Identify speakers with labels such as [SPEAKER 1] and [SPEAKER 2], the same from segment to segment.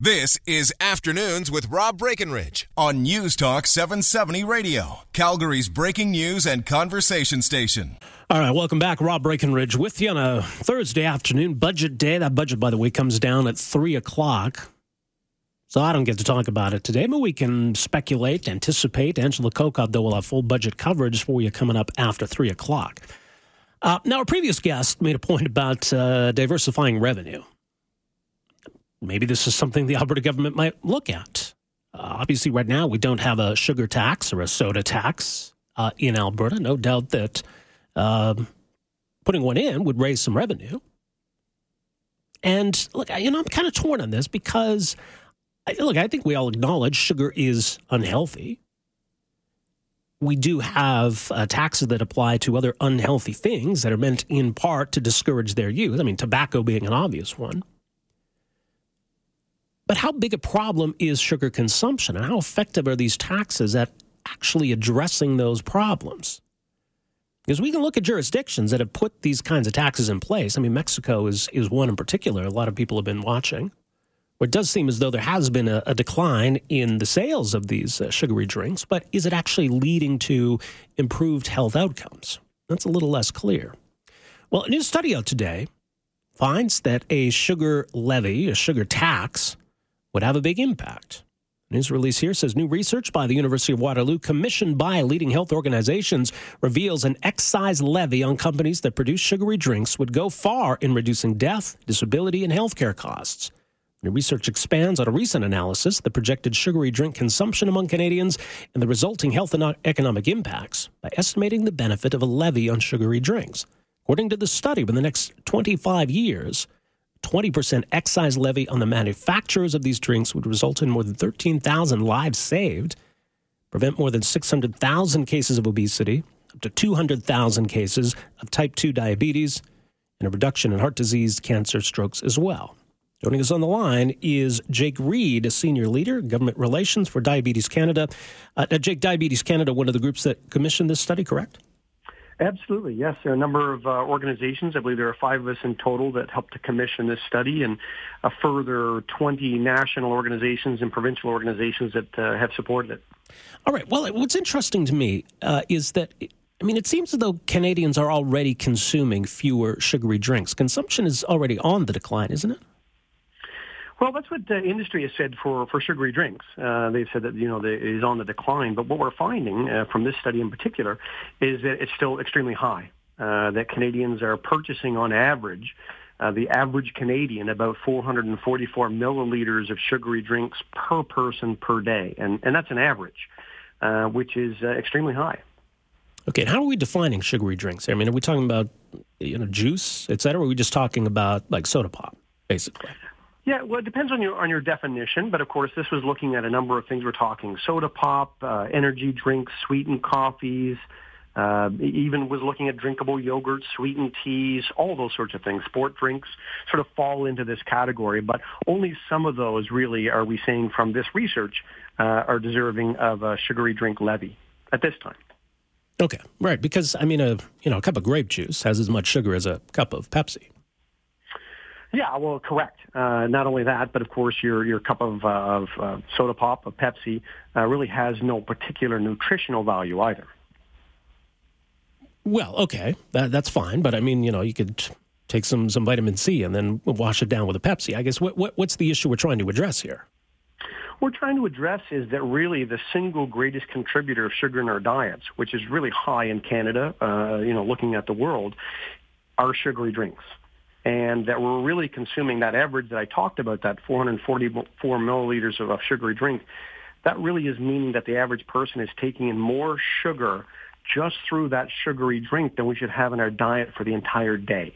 [SPEAKER 1] This is Afternoons with Rob Breckenridge on News Talk 770 Radio, Calgary's breaking news and conversation station.
[SPEAKER 2] All right, welcome back. Rob Breckenridge with you on a Thursday afternoon, budget day. That budget, by the way, comes down at 3 o'clock. So I don't get to talk about it today, but we can speculate, anticipate. Angela Kokott, though, will have full budget coverage for you coming up after 3 o'clock. Uh, now, our previous guest made a point about uh, diversifying revenue maybe this is something the Alberta government might look at. Uh, obviously, right now, we don't have a sugar tax or a soda tax uh, in Alberta. No doubt that uh, putting one in would raise some revenue. And look, you know, I'm kind of torn on this because, look, I think we all acknowledge sugar is unhealthy. We do have uh, taxes that apply to other unhealthy things that are meant in part to discourage their use. I mean, tobacco being an obvious one. But how big a problem is sugar consumption and how effective are these taxes at actually addressing those problems? Because we can look at jurisdictions that have put these kinds of taxes in place. I mean, Mexico is, is one in particular. A lot of people have been watching. Where it does seem as though there has been a, a decline in the sales of these uh, sugary drinks, but is it actually leading to improved health outcomes? That's a little less clear. Well, a new study out today finds that a sugar levy, a sugar tax, would have a big impact. News release here says new research by the University of Waterloo, commissioned by leading health organizations, reveals an excise levy on companies that produce sugary drinks would go far in reducing death, disability, and healthcare costs. The research expands on a recent analysis that projected sugary drink consumption among Canadians and the resulting health and economic impacts by estimating the benefit of a levy on sugary drinks. According to the study, in the next 25 years, 20% excise levy on the manufacturers of these drinks would result in more than 13,000 lives saved, prevent more than 600,000 cases of obesity, up to 200,000 cases of type 2 diabetes, and a reduction in heart disease, cancer, strokes as well. Joining us on the line is Jake Reid, a senior leader, government relations for Diabetes Canada. Uh, Jake, Diabetes Canada, one of the groups that commissioned this study, correct?
[SPEAKER 3] Absolutely, yes. There are a number of uh, organizations. I believe there are five of us in total that helped to commission this study, and a further 20 national organizations and provincial organizations that uh, have supported it.
[SPEAKER 2] All right. Well, what's interesting to me uh, is that. I mean, it seems as though Canadians are already consuming fewer sugary drinks. Consumption is already on the decline, isn't it?
[SPEAKER 3] Well, that's what the industry has said for, for sugary drinks. Uh, they've said that, you know, it is on the decline. But what we're finding uh, from this study in particular is that it's still extremely high, uh, that Canadians are purchasing on average, uh, the average Canadian, about 444 milliliters of sugary drinks per person per day. And, and that's an average, uh, which is uh, extremely high.
[SPEAKER 2] Okay, how are we defining sugary drinks? I mean, are we talking about, you know, juice, et cetera? Or are we just talking about like soda pop, basically?
[SPEAKER 3] Yeah, well, it depends on your on your definition, but of course, this was looking at a number of things. We're talking soda pop, uh, energy drinks, sweetened coffees, uh, even was looking at drinkable yogurt, sweetened teas, all those sorts of things. Sport drinks sort of fall into this category, but only some of those really are we seeing from this research uh, are deserving of a sugary drink levy at this time.
[SPEAKER 2] Okay, right, because I mean, a you know, a cup of grape juice has as much sugar as a cup of Pepsi.
[SPEAKER 3] Yeah, well, correct. Uh, not only that, but of course, your your cup of, uh, of uh, soda pop, of Pepsi, uh, really has no particular nutritional value either.
[SPEAKER 2] Well, okay, that, that's fine, but I mean, you know, you could take some some vitamin C and then wash it down with a Pepsi. I guess what, what what's the issue we're trying to address here?
[SPEAKER 3] We're trying to address is that really the single greatest contributor of sugar in our diets, which is really high in Canada, uh, you know, looking at the world, are sugary drinks and that we're really consuming that average that I talked about, that 444 milliliters of a sugary drink, that really is meaning that the average person is taking in more sugar just through that sugary drink than we should have in our diet for the entire day.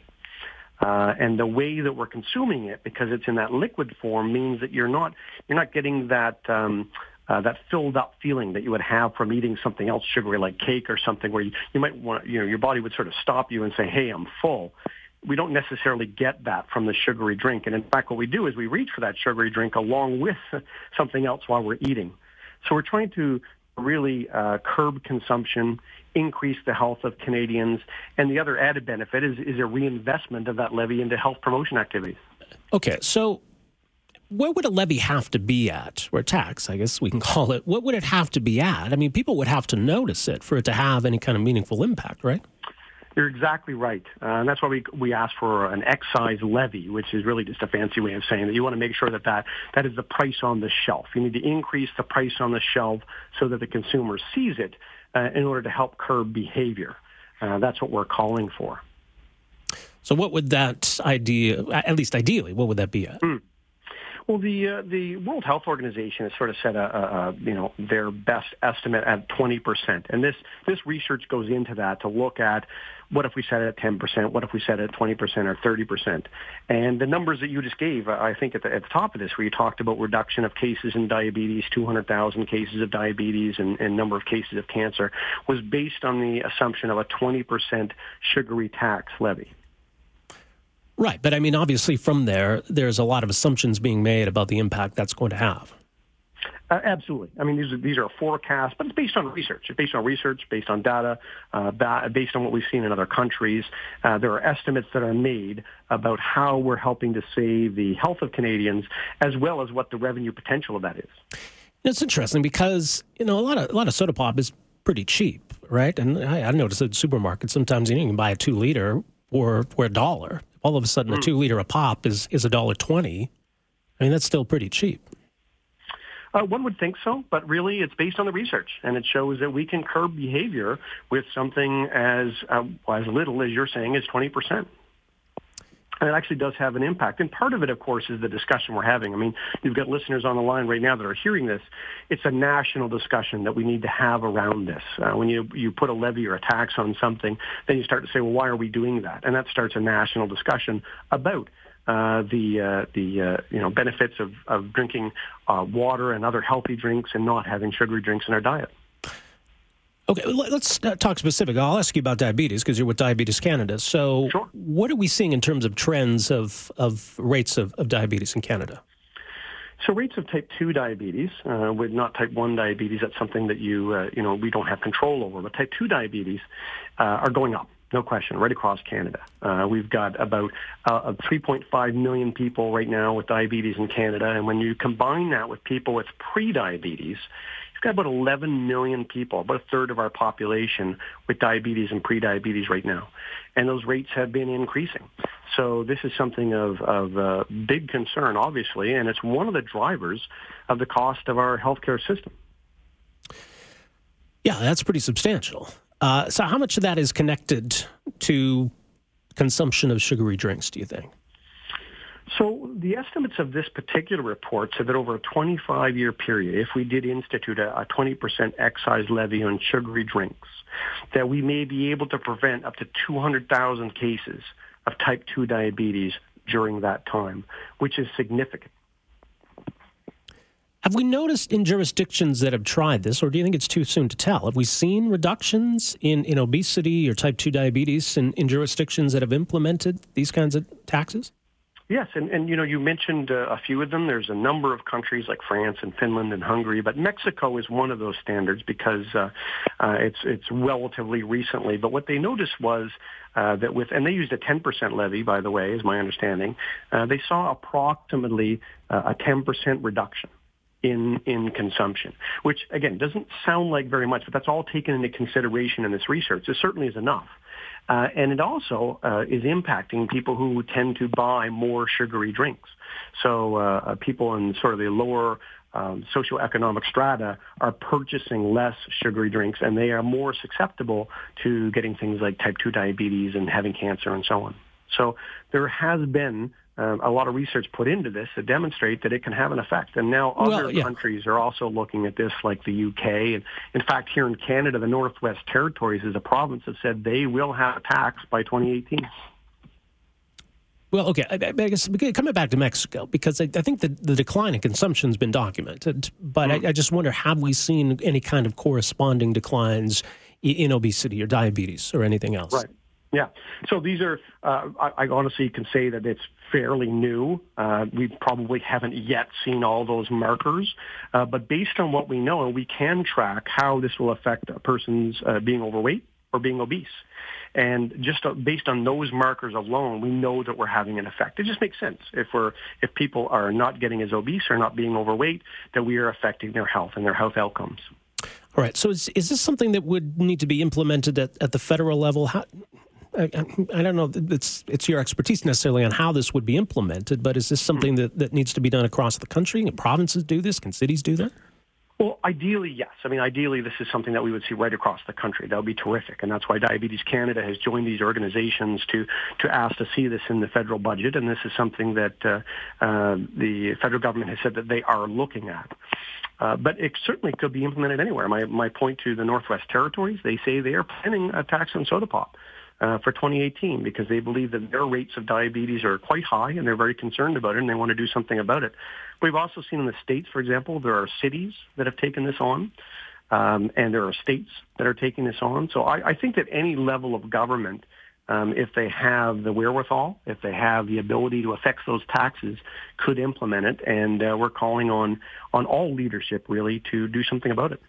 [SPEAKER 3] Uh, and the way that we're consuming it, because it's in that liquid form, means that you're not you're not getting that um, uh, that filled up feeling that you would have from eating something else sugary like cake or something, where you, you might want you know your body would sort of stop you and say, "Hey, I'm full." We don't necessarily get that from the sugary drink, and in fact, what we do is we reach for that sugary drink along with something else while we're eating. So we're trying to really uh, curb consumption increase the health of Canadians. And the other added benefit is, is a reinvestment of that levy into health promotion activities.
[SPEAKER 2] Okay, so where would a levy have to be at, or tax, I guess we can call it? What would it have to be at? I mean, people would have to notice it for it to have any kind of meaningful impact, right?
[SPEAKER 3] You're exactly right. Uh, and that's why we, we ask for an excise levy, which is really just a fancy way of saying that you want to make sure that, that that is the price on the shelf. You need to increase the price on the shelf so that the consumer sees it uh, in order to help curb behavior. Uh, that's what we're calling for.
[SPEAKER 2] So, what would that idea, at least ideally, what would that be at? Mm.
[SPEAKER 3] Well, the uh, the World Health Organization has sort of set a, a, a you know their best estimate at 20 percent, and this this research goes into that to look at what if we set it at 10 percent, what if we set it at 20 percent or 30 percent, and the numbers that you just gave, I think at the, at the top of this, where you talked about reduction of cases in diabetes, 200,000 cases of diabetes, and, and number of cases of cancer, was based on the assumption of a 20 percent sugary tax levy.
[SPEAKER 2] Right. But I mean, obviously, from there, there's a lot of assumptions being made about the impact that's going to have.
[SPEAKER 3] Uh, absolutely. I mean, these are, these are forecasts, but it's based on research. It's based on research, based on data, uh, based on what we've seen in other countries. Uh, there are estimates that are made about how we're helping to save the health of Canadians, as well as what the revenue potential of that is.
[SPEAKER 2] It's interesting because you know a lot of a lot of soda pop is pretty cheap, right? And I, I noticed at supermarkets sometimes you, know, you can buy a two liter for for a dollar all of a sudden mm. a hmm. two liter of pop is is a dollar twenty. I mean, that's still pretty cheap.
[SPEAKER 3] Uh, one would think so, but really it's based on the research, and it shows that we can curb behavior with something as uh, as little as you're saying as 20 percent. And it actually does have an impact. And part of it, of course, is the discussion we're having. I mean, you've got listeners on the line right now that are hearing this. It's a national discussion that we need to have around this. Uh, when you, you put a levy or a tax on something, then you start to say, well, why are we doing that? And that starts a national discussion about uh, the uh, the uh, you know benefits of of drinking uh, water and other healthy drinks and not having sugary drinks in our diet.
[SPEAKER 2] Okay, let's talk specific. I'll ask you about diabetes because you're with Diabetes Canada. So,
[SPEAKER 3] sure.
[SPEAKER 2] what are we seeing in terms of trends of, of rates of, of diabetes in Canada?
[SPEAKER 3] So rates of type 2 diabetes, uh, with not type 1 diabetes, that's something that you, uh, you know, we don't have control over, but type 2 diabetes uh, are going up. No question, right across Canada. Uh, we've got about uh, 3.5 million people right now with diabetes in Canada, and when you combine that with people with pre-diabetes, We've got about 11 million people, about a third of our population with diabetes and prediabetes right now. And those rates have been increasing. So this is something of, of uh, big concern, obviously, and it's one of the drivers of the cost of our healthcare system.
[SPEAKER 2] Yeah, that's pretty substantial. Uh, so how much of that is connected to consumption of sugary drinks, do you think?
[SPEAKER 3] So the estimates of this particular report said that over a 25-year period, if we did institute a, a 20% excise levy on sugary drinks, that we may be able to prevent up to 200,000 cases of type 2 diabetes during that time, which is significant.
[SPEAKER 2] Have we noticed in jurisdictions that have tried this, or do you think it's too soon to tell? Have we seen reductions in, in obesity or type 2 diabetes in, in jurisdictions that have implemented these kinds of taxes?
[SPEAKER 3] Yes, and, and you know you mentioned uh, a few of them. There's a number of countries like France and Finland and Hungary, but Mexico is one of those standards because uh, uh, it's it's relatively recently. But what they noticed was uh, that with and they used a 10% levy, by the way, is my understanding. Uh, they saw approximately uh, a 10% reduction in in consumption, which again doesn't sound like very much, but that's all taken into consideration in this research. It certainly is enough. Uh, and it also uh, is impacting people who tend to buy more sugary drinks. So uh, uh people in sort of the lower um, socioeconomic strata are purchasing less sugary drinks, and they are more susceptible to getting things like type 2 diabetes and having cancer and so on. So there has been um, a lot of research put into this to demonstrate that it can have an effect. And now other well, yeah. countries are also looking at this, like the UK. And in fact, here in Canada, the Northwest Territories as a province have said they will have a tax by 2018.
[SPEAKER 2] Well, okay. I, I, guess coming back to Mexico, because I, I think the, the decline in consumption has been documented, but mm. I, I, just wonder have we seen any kind of corresponding declines in obesity or diabetes or anything else?
[SPEAKER 3] Right. Yeah. So these are, uh, I, I, honestly can say that it's fairly new. Uh, we probably haven't yet seen all those markers, uh, but based on what we know, we can track how this will affect a person's uh, being overweight or being obese. And just uh, based on those markers alone, we know that we're having an effect. It just makes sense. If we're, if people are not getting as obese or not being overweight, that we are affecting their health and their health outcomes.
[SPEAKER 2] All right. So is, is this something that would need to be implemented at, at the federal level? How, I, I, don't know. It's it's your expertise necessarily on how this would be implemented, but is this something that, that needs to be done across the country? Can provinces do this? Can cities do that?
[SPEAKER 3] Well, ideally, yes. I mean, ideally, this is something that we would see right across the country. That would be terrific, and that's why Diabetes Canada has joined these organizations to to ask to see this in the federal budget. And this is something that uh, uh, the federal government has said that they are looking at. Uh, but it certainly could be implemented anywhere. My my point to the Northwest Territories, they say they are planning a tax on soda pop uh, for 2018 because they believe that their rates of diabetes are quite high and they're very concerned about it and they want to do something about it. We've also seen in the states, for example, there are cities that have taken this on. Um, and there are states that are taking this on. So I, I think that any level of government, um, if they have the wherewithal, if they have the ability to affect those taxes, could implement it. And uh, we're calling on on all leadership really to do something about it.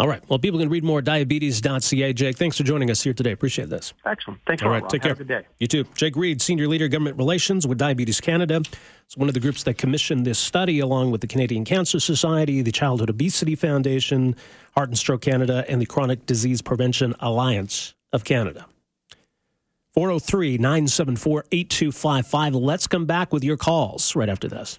[SPEAKER 2] All right. Well, people can read more at diabetes.ca. Jake, thanks for joining us here today. Appreciate this.
[SPEAKER 3] Excellent. Thanks
[SPEAKER 2] All
[SPEAKER 3] right.
[SPEAKER 2] Take Have
[SPEAKER 3] care. good day.
[SPEAKER 2] You too. Jake Reed, Senior Leader, Government Relations with Diabetes Canada. It's one of the groups that commissioned this study along with the Canadian Cancer Society, the Childhood Obesity Foundation, Heart and Stroke Canada, and the Chronic Disease Prevention Alliance of Canada. 403 974 8255. Let's come back with your calls right after this.